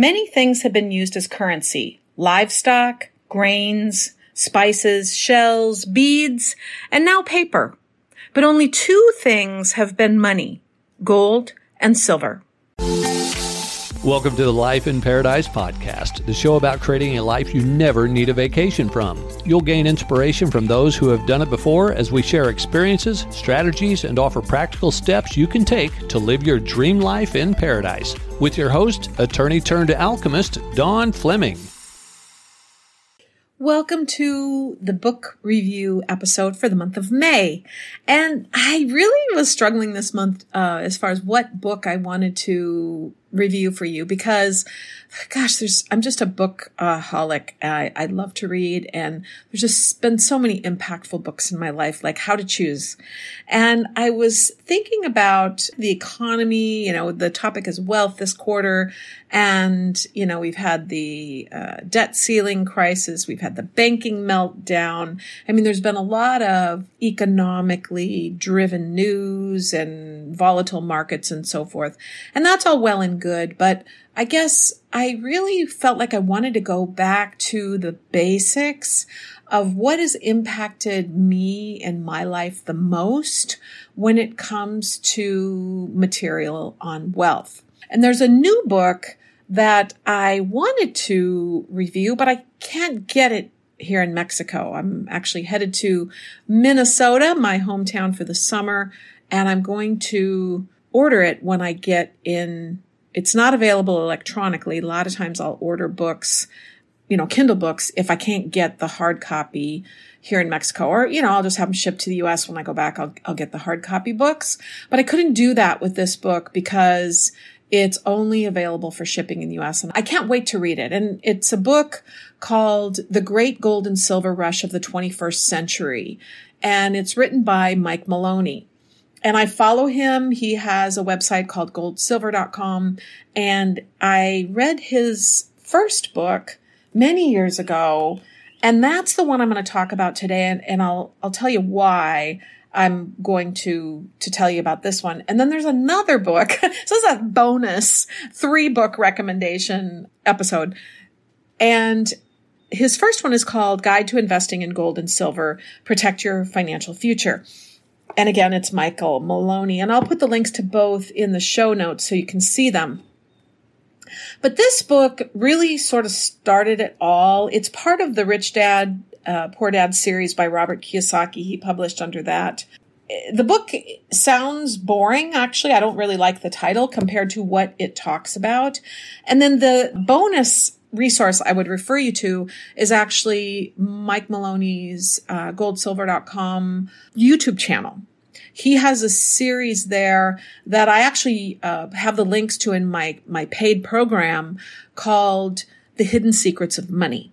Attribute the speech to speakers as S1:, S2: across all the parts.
S1: Many things have been used as currency livestock, grains, spices, shells, beads, and now paper. But only two things have been money gold and silver.
S2: Welcome to the Life in Paradise podcast, the show about creating a life you never need a vacation from. You'll gain inspiration from those who have done it before as we share experiences, strategies, and offer practical steps you can take to live your dream life in paradise. With your host, attorney turned alchemist, Dawn Fleming.
S1: Welcome to the book review episode for the month of May. And I really was struggling this month uh, as far as what book I wanted to review for you because gosh there's i'm just a book holic I, I love to read and there's just been so many impactful books in my life like how to choose. And i was thinking about the economy you know the topic is wealth this quarter and you know we've had the uh, debt ceiling crisis we've had the banking meltdown. I mean there's been a lot of economically driven news and volatile markets and so forth and that's all well and good but I guess I really felt like I wanted to go back to the basics of what has impacted me and my life the most when it comes to material on wealth. And there's a new book that I wanted to review, but I can't get it here in Mexico. I'm actually headed to Minnesota, my hometown for the summer, and I'm going to order it when I get in it's not available electronically. A lot of times I'll order books, you know, Kindle books if I can't get the hard copy here in Mexico, or, you know, I'll just have them shipped to the US when I go back. I'll, I'll get the hard copy books. But I couldn't do that with this book because it's only available for shipping in the US. And I can't wait to read it. And it's a book called The Great Gold and Silver Rush of the 21st Century. And it's written by Mike Maloney and I follow him. He has a website called goldsilver.com. And I read his first book many years ago. And that's the one I'm going to talk about today. And, and I'll, I'll tell you why I'm going to, to tell you about this one. And then there's another book. so this is a bonus three book recommendation episode. And his first one is called Guide to Investing in Gold and Silver, Protect Your Financial Future. And again, it's Michael Maloney. And I'll put the links to both in the show notes so you can see them. But this book really sort of started it all. It's part of the Rich Dad, uh, Poor Dad series by Robert Kiyosaki. He published under that. The book sounds boring. Actually, I don't really like the title compared to what it talks about. And then the bonus resource I would refer you to is actually Mike Maloney's uh, goldsilver.com YouTube channel. He has a series there that I actually uh, have the links to in my, my paid program called The Hidden Secrets of Money.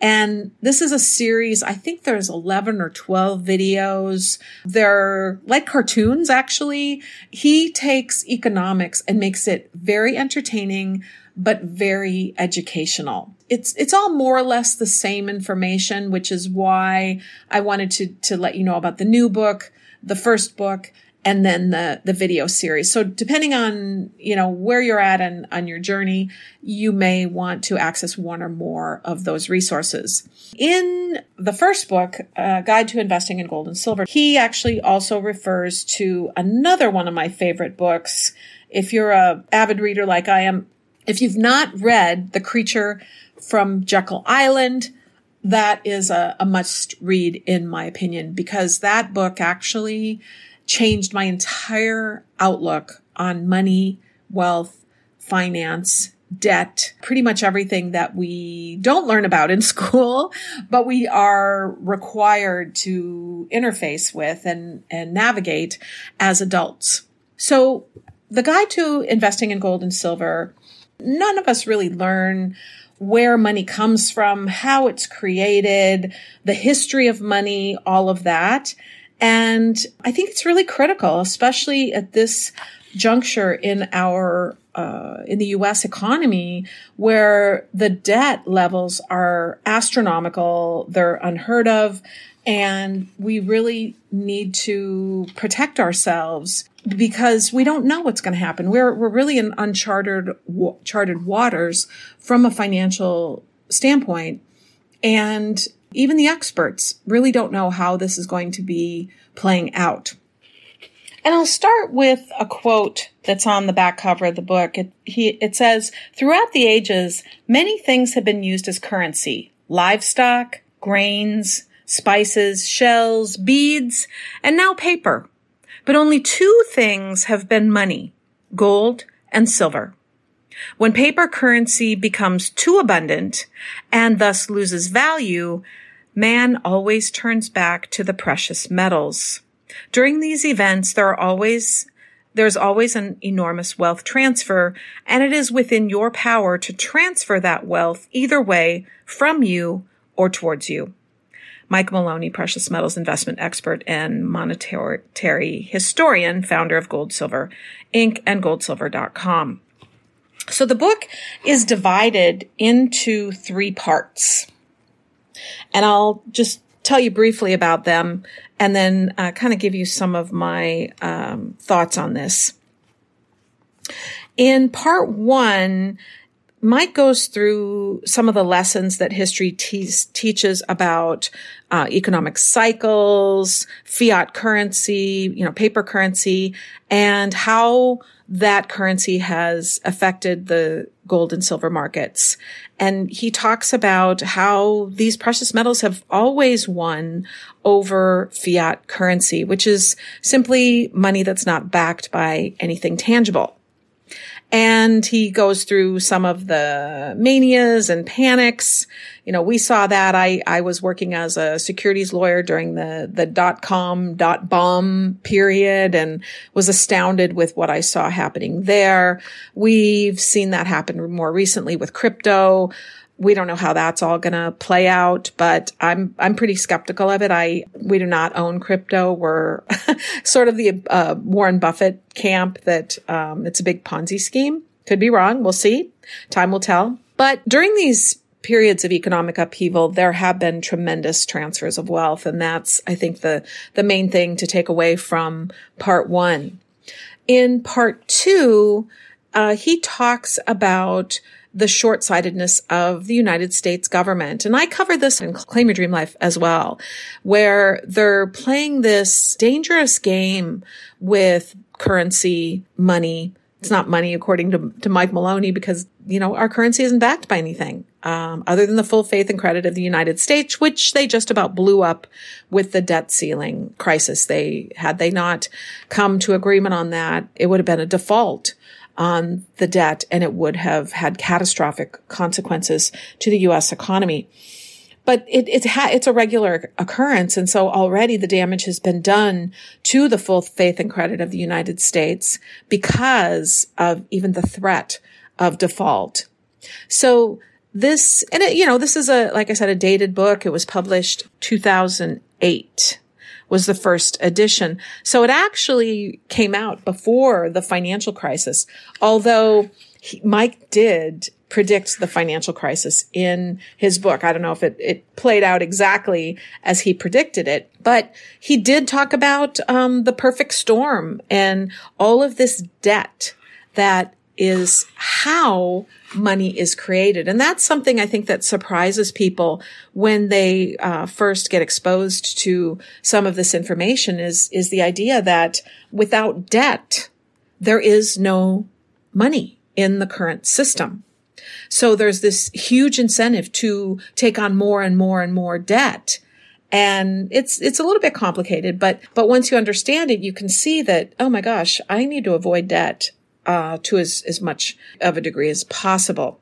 S1: And this is a series, I think there's 11 or 12 videos. They're like cartoons, actually. He takes economics and makes it very entertaining, but very educational. It's, it's all more or less the same information, which is why I wanted to, to let you know about the new book, the first book, and then the the video series. So depending on, you know, where you're at and on your journey, you may want to access one or more of those resources. In the first book, uh, Guide to Investing in Gold and Silver, he actually also refers to another one of my favorite books. If you're a avid reader like I am, if you've not read The Creature from Jekyll Island, that is a, a must read in my opinion because that book actually changed my entire outlook on money, wealth, finance, debt, pretty much everything that we don't learn about in school, but we are required to interface with and, and navigate as adults. So the guide to investing in gold and silver none of us really learn where money comes from, how it's created, the history of money, all of that. And I think it's really critical, especially at this juncture in our uh, in the U.S. economy where the debt levels are astronomical, they're unheard of, and we really need to protect ourselves because we don't know what's going to happen. We're we're really in uncharted charted waters from a financial standpoint, and even the experts really don't know how this is going to be playing out. And I'll start with a quote that's on the back cover of the book. It, he, it says, throughout the ages, many things have been used as currency. Livestock, grains, spices, shells, beads, and now paper. But only two things have been money, gold and silver. When paper currency becomes too abundant and thus loses value, man always turns back to the precious metals. During these events, there are always there's always an enormous wealth transfer, and it is within your power to transfer that wealth either way from you or towards you. Mike Maloney, precious metals investment expert and monetary historian, founder of Gold Silver Inc. and goldsilver.com. So the book is divided into three parts. And I'll just tell you briefly about them and then uh, kind of give you some of my um, thoughts on this. In part one, Mike goes through some of the lessons that history te- teaches about uh, economic cycles, fiat currency, you know, paper currency, and how that currency has affected the gold and silver markets. And he talks about how these precious metals have always won over fiat currency, which is simply money that's not backed by anything tangible. And he goes through some of the manias and panics. You know, we saw that. I, I was working as a securities lawyer during the, the dot com, dot bomb period and was astounded with what I saw happening there. We've seen that happen more recently with crypto we don't know how that's all going to play out, but I'm I'm pretty skeptical of it. I we do not own crypto. We're sort of the uh, Warren Buffett camp that um, it's a big Ponzi scheme. Could be wrong. We'll see. Time will tell. But during these periods of economic upheaval, there have been tremendous transfers of wealth, and that's I think the the main thing to take away from part one. In part two, uh, he talks about the short-sightedness of the United States government. And I cover this in Claim Your Dream Life as well, where they're playing this dangerous game with currency, money. It's not money according to, to Mike Maloney because, you know, our currency isn't backed by anything. Um, other than the full faith and credit of the United States, which they just about blew up with the debt ceiling crisis. They had they not come to agreement on that, it would have been a default on the debt and it would have had catastrophic consequences to the U.S. economy. But it, it's, ha- it's a regular occurrence. And so already the damage has been done to the full faith and credit of the United States because of even the threat of default. So this, and it, you know, this is a, like I said, a dated book. It was published 2008 was the first edition. So it actually came out before the financial crisis, although he, Mike did predict the financial crisis in his book. I don't know if it, it played out exactly as he predicted it, but he did talk about um, the perfect storm and all of this debt that is how money is created. And that's something I think that surprises people when they uh, first get exposed to some of this information is, is the idea that without debt, there is no money in the current system. So there's this huge incentive to take on more and more and more debt. And it's, it's a little bit complicated, but, but once you understand it, you can see that, oh my gosh, I need to avoid debt uh, to as, as much of a degree as possible.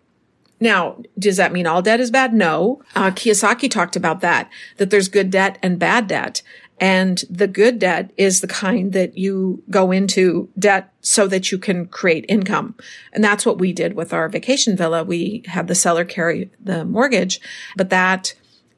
S1: Now, does that mean all debt is bad? No. Uh, Kiyosaki talked about that, that there's good debt and bad debt. And the good debt is the kind that you go into debt so that you can create income. And that's what we did with our vacation villa. We had the seller carry the mortgage, but that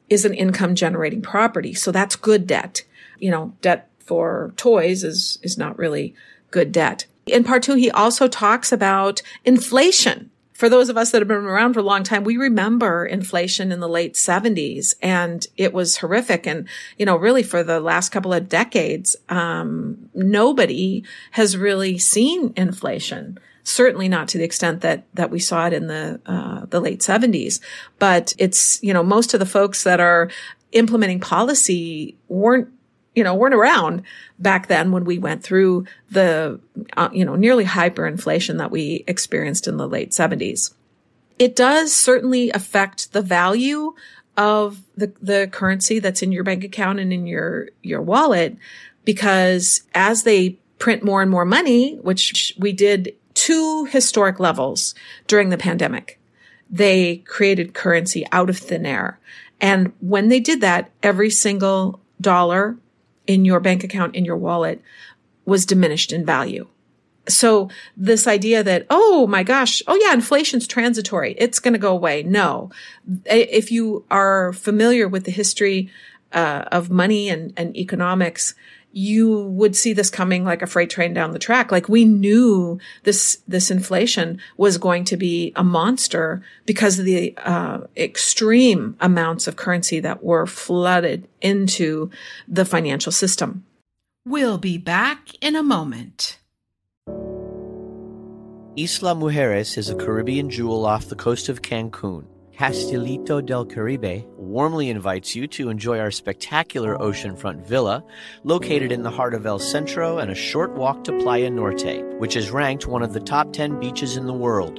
S1: is an income generating property. So that's good debt. You know, debt for toys is, is not really good debt In part two, he also talks about inflation. For those of us that have been around for a long time, we remember inflation in the late 70s and it was horrific. And, you know, really for the last couple of decades, um, nobody has really seen inflation certainly not to the extent that that we saw it in the uh, the late 70s but it's you know most of the folks that are implementing policy weren't you know weren't around back then when we went through the uh, you know nearly hyperinflation that we experienced in the late 70s it does certainly affect the value of the the currency that's in your bank account and in your your wallet because as they print more and more money which we did to historic levels during the pandemic. They created currency out of thin air. And when they did that, every single dollar in your bank account, in your wallet was diminished in value. So this idea that, oh my gosh, oh yeah, inflation's transitory. It's going to go away. No. If you are familiar with the history uh, of money and, and economics, you would see this coming like a freight train down the track. Like we knew this, this inflation was going to be a monster because of the uh, extreme amounts of currency that were flooded into the financial system.
S3: We'll be back in a moment.
S4: Isla Mujeres is a Caribbean jewel off the coast of Cancun. Castilito del Caribe warmly invites you to enjoy our spectacular oceanfront villa located in the heart of El Centro and a short walk to Playa Norte, which is ranked one of the top 10 beaches in the world.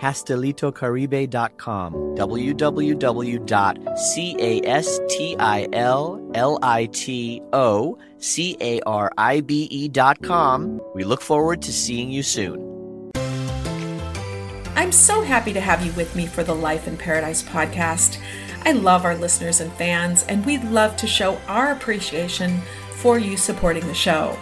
S4: CastilitoCaribe.com. www.castilitocaribe.com. We look forward to seeing you soon.
S1: I'm so happy to have you with me for the Life in Paradise podcast. I love our listeners and fans, and we'd love to show our appreciation for you supporting the show.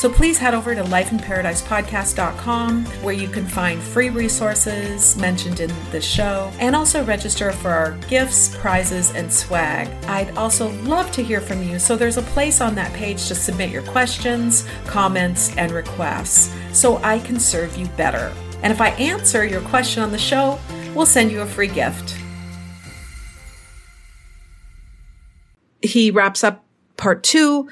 S1: So please head over to lifeinparadisepodcast.com where you can find free resources mentioned in the show and also register for our gifts, prizes, and swag. I'd also love to hear from you, so there's a place on that page to submit your questions, comments, and requests so I can serve you better. And if I answer your question on the show, we'll send you a free gift. He wraps up part two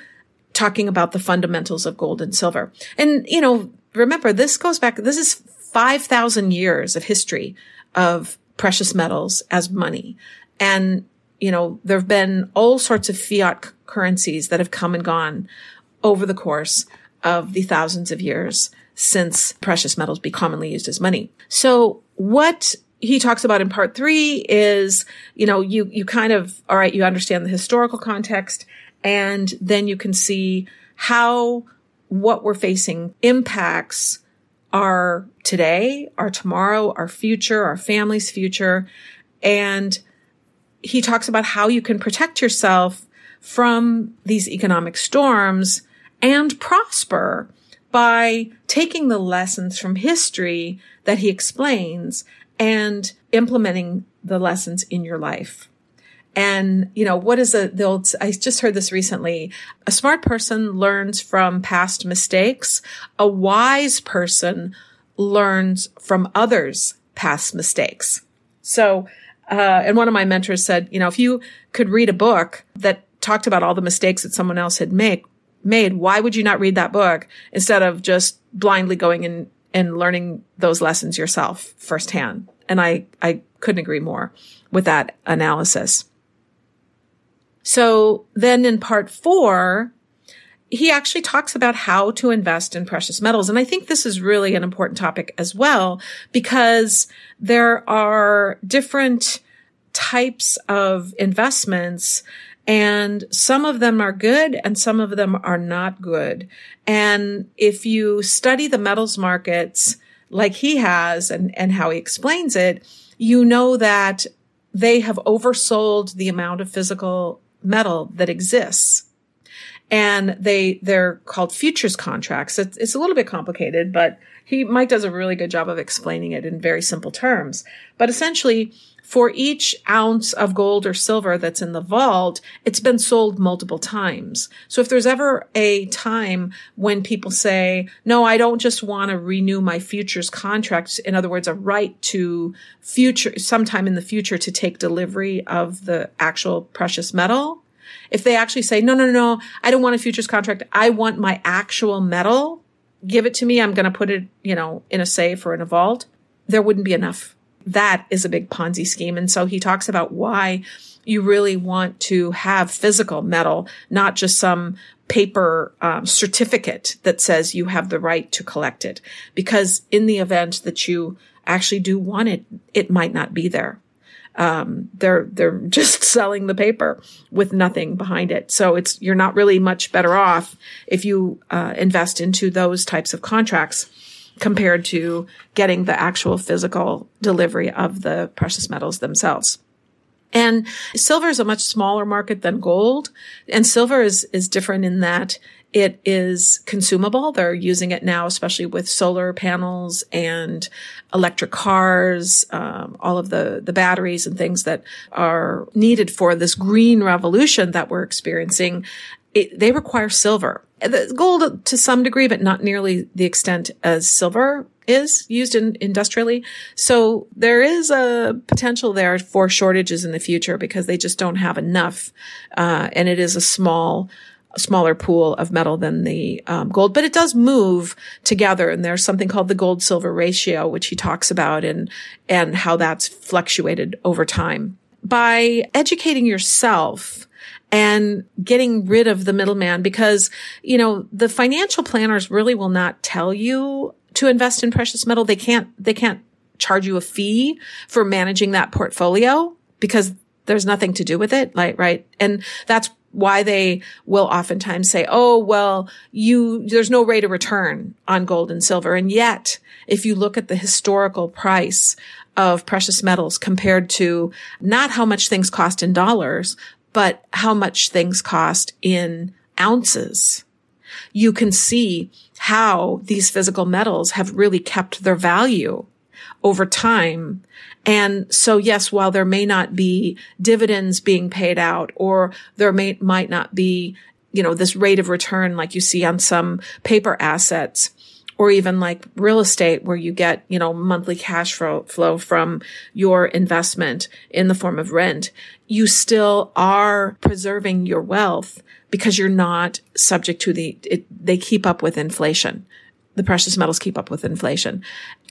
S1: talking about the fundamentals of gold and silver. And, you know, remember, this goes back, this is 5,000 years of history of precious metals as money. And, you know, there have been all sorts of fiat currencies that have come and gone over the course of the thousands of years since precious metals be commonly used as money. So what he talks about in part three is, you know, you, you kind of, all right, you understand the historical context and then you can see how what we're facing impacts our today, our tomorrow, our future, our family's future. And he talks about how you can protect yourself from these economic storms and prosper by taking the lessons from history that he explains and implementing the lessons in your life. And, you know, what is a, the old, I just heard this recently. A smart person learns from past mistakes. A wise person learns from others' past mistakes. So, uh, and one of my mentors said, you know, if you could read a book that talked about all the mistakes that someone else had made, made, why would you not read that book instead of just blindly going in and learning those lessons yourself firsthand? And I, I couldn't agree more with that analysis. So then in part four, he actually talks about how to invest in precious metals. And I think this is really an important topic as well, because there are different types of investments and some of them are good and some of them are not good. And if you study the metals markets like he has and, and how he explains it, you know that they have oversold the amount of physical metal that exists. And they, they're called futures contracts. It's, it's a little bit complicated, but he, Mike does a really good job of explaining it in very simple terms. But essentially, for each ounce of gold or silver that's in the vault, it's been sold multiple times. So if there's ever a time when people say, no, I don't just want to renew my futures contract. In other words, a right to future, sometime in the future to take delivery of the actual precious metal. If they actually say, no, no, no, I don't want a futures contract. I want my actual metal. Give it to me. I'm going to put it, you know, in a safe or in a vault. There wouldn't be enough that is a big Ponzi scheme. And so he talks about why you really want to have physical metal, not just some paper um, certificate that says you have the right to collect it. Because in the event that you actually do want it, it might not be there. Um, they're they're just selling the paper with nothing behind it. So it's you're not really much better off if you uh, invest into those types of contracts compared to getting the actual physical delivery of the precious metals themselves. And silver is a much smaller market than gold. And silver is, is different in that it is consumable. They're using it now, especially with solar panels and electric cars, um, all of the, the batteries and things that are needed for this green revolution that we're experiencing. It, they require silver gold to some degree, but not nearly the extent as silver is used in industrially. So there is a potential there for shortages in the future because they just don't have enough. Uh, and it is a small, smaller pool of metal than the um, gold, but it does move together. And there's something called the gold silver ratio, which he talks about and, and how that's fluctuated over time. By educating yourself, and getting rid of the middleman because, you know, the financial planners really will not tell you to invest in precious metal. They can't, they can't charge you a fee for managing that portfolio because there's nothing to do with it. Like, right. And that's why they will oftentimes say, Oh, well, you, there's no rate of return on gold and silver. And yet, if you look at the historical price of precious metals compared to not how much things cost in dollars, but how much things cost in ounces. You can see how these physical metals have really kept their value over time. And so, yes, while there may not be dividends being paid out or there may, might not be, you know, this rate of return like you see on some paper assets, or even like real estate where you get, you know, monthly cash flow, from your investment in the form of rent, you still are preserving your wealth because you're not subject to the, it, they keep up with inflation. The precious metals keep up with inflation.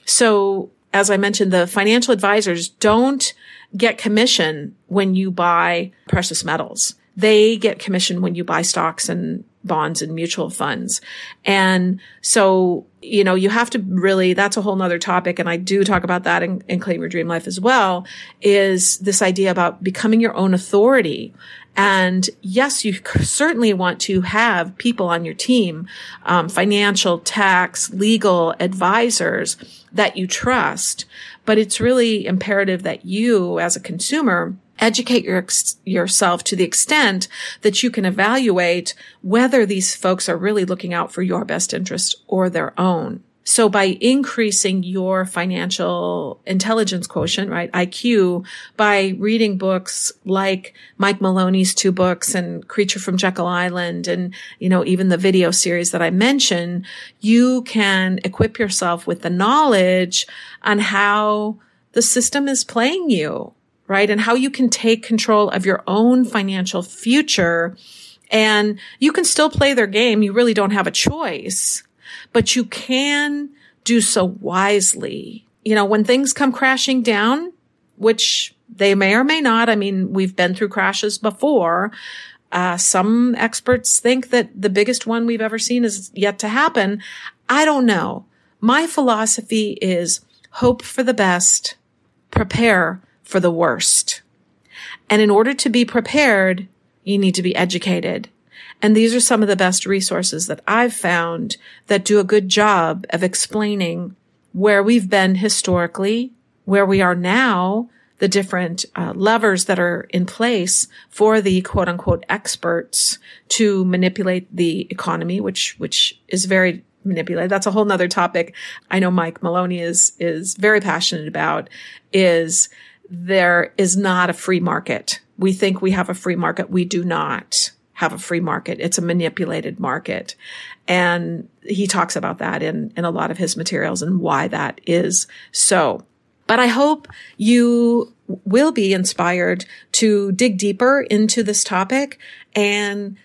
S1: So as I mentioned, the financial advisors don't get commission when you buy precious metals. They get commission when you buy stocks and bonds and mutual funds. And so, you know, you have to really, that's a whole nother topic. And I do talk about that in, in Claim Your Dream Life as well, is this idea about becoming your own authority. And yes, you certainly want to have people on your team, um, financial, tax, legal advisors that you trust. But it's really imperative that you as a consumer educate your, yourself to the extent that you can evaluate whether these folks are really looking out for your best interest or their own. So by increasing your financial intelligence quotient, right? IQ by reading books like Mike Maloney's two books and Creature from Jekyll Island and, you know, even the video series that I mentioned, you can equip yourself with the knowledge on how the system is playing you right? And how you can take control of your own financial future. And you can still play their game. You really don't have a choice, but you can do so wisely. You know, when things come crashing down, which they may or may not. I mean, we've been through crashes before. Uh, some experts think that the biggest one we've ever seen is yet to happen. I don't know. My philosophy is hope for the best, prepare for the worst. And in order to be prepared, you need to be educated. And these are some of the best resources that I've found that do a good job of explaining where we've been historically, where we are now, the different uh, levers that are in place for the quote unquote experts to manipulate the economy, which, which is very manipulated. That's a whole nother topic. I know Mike Maloney is, is very passionate about is there is not a free market. We think we have a free market. We do not have a free market. It's a manipulated market. And he talks about that in, in a lot of his materials and why that is so. But I hope you will be inspired to dig deeper into this topic and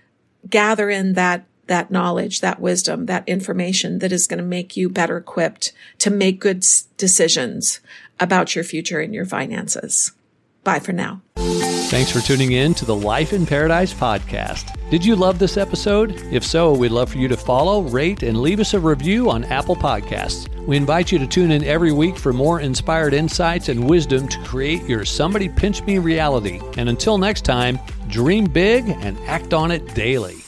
S1: gather in that that knowledge, that wisdom, that information that is going to make you better equipped to make good decisions about your future and your finances. Bye for now.
S2: Thanks for tuning in to the Life in Paradise podcast. Did you love this episode? If so, we'd love for you to follow, rate, and leave us a review on Apple Podcasts. We invite you to tune in every week for more inspired insights and wisdom to create your Somebody Pinch Me reality. And until next time, dream big and act on it daily.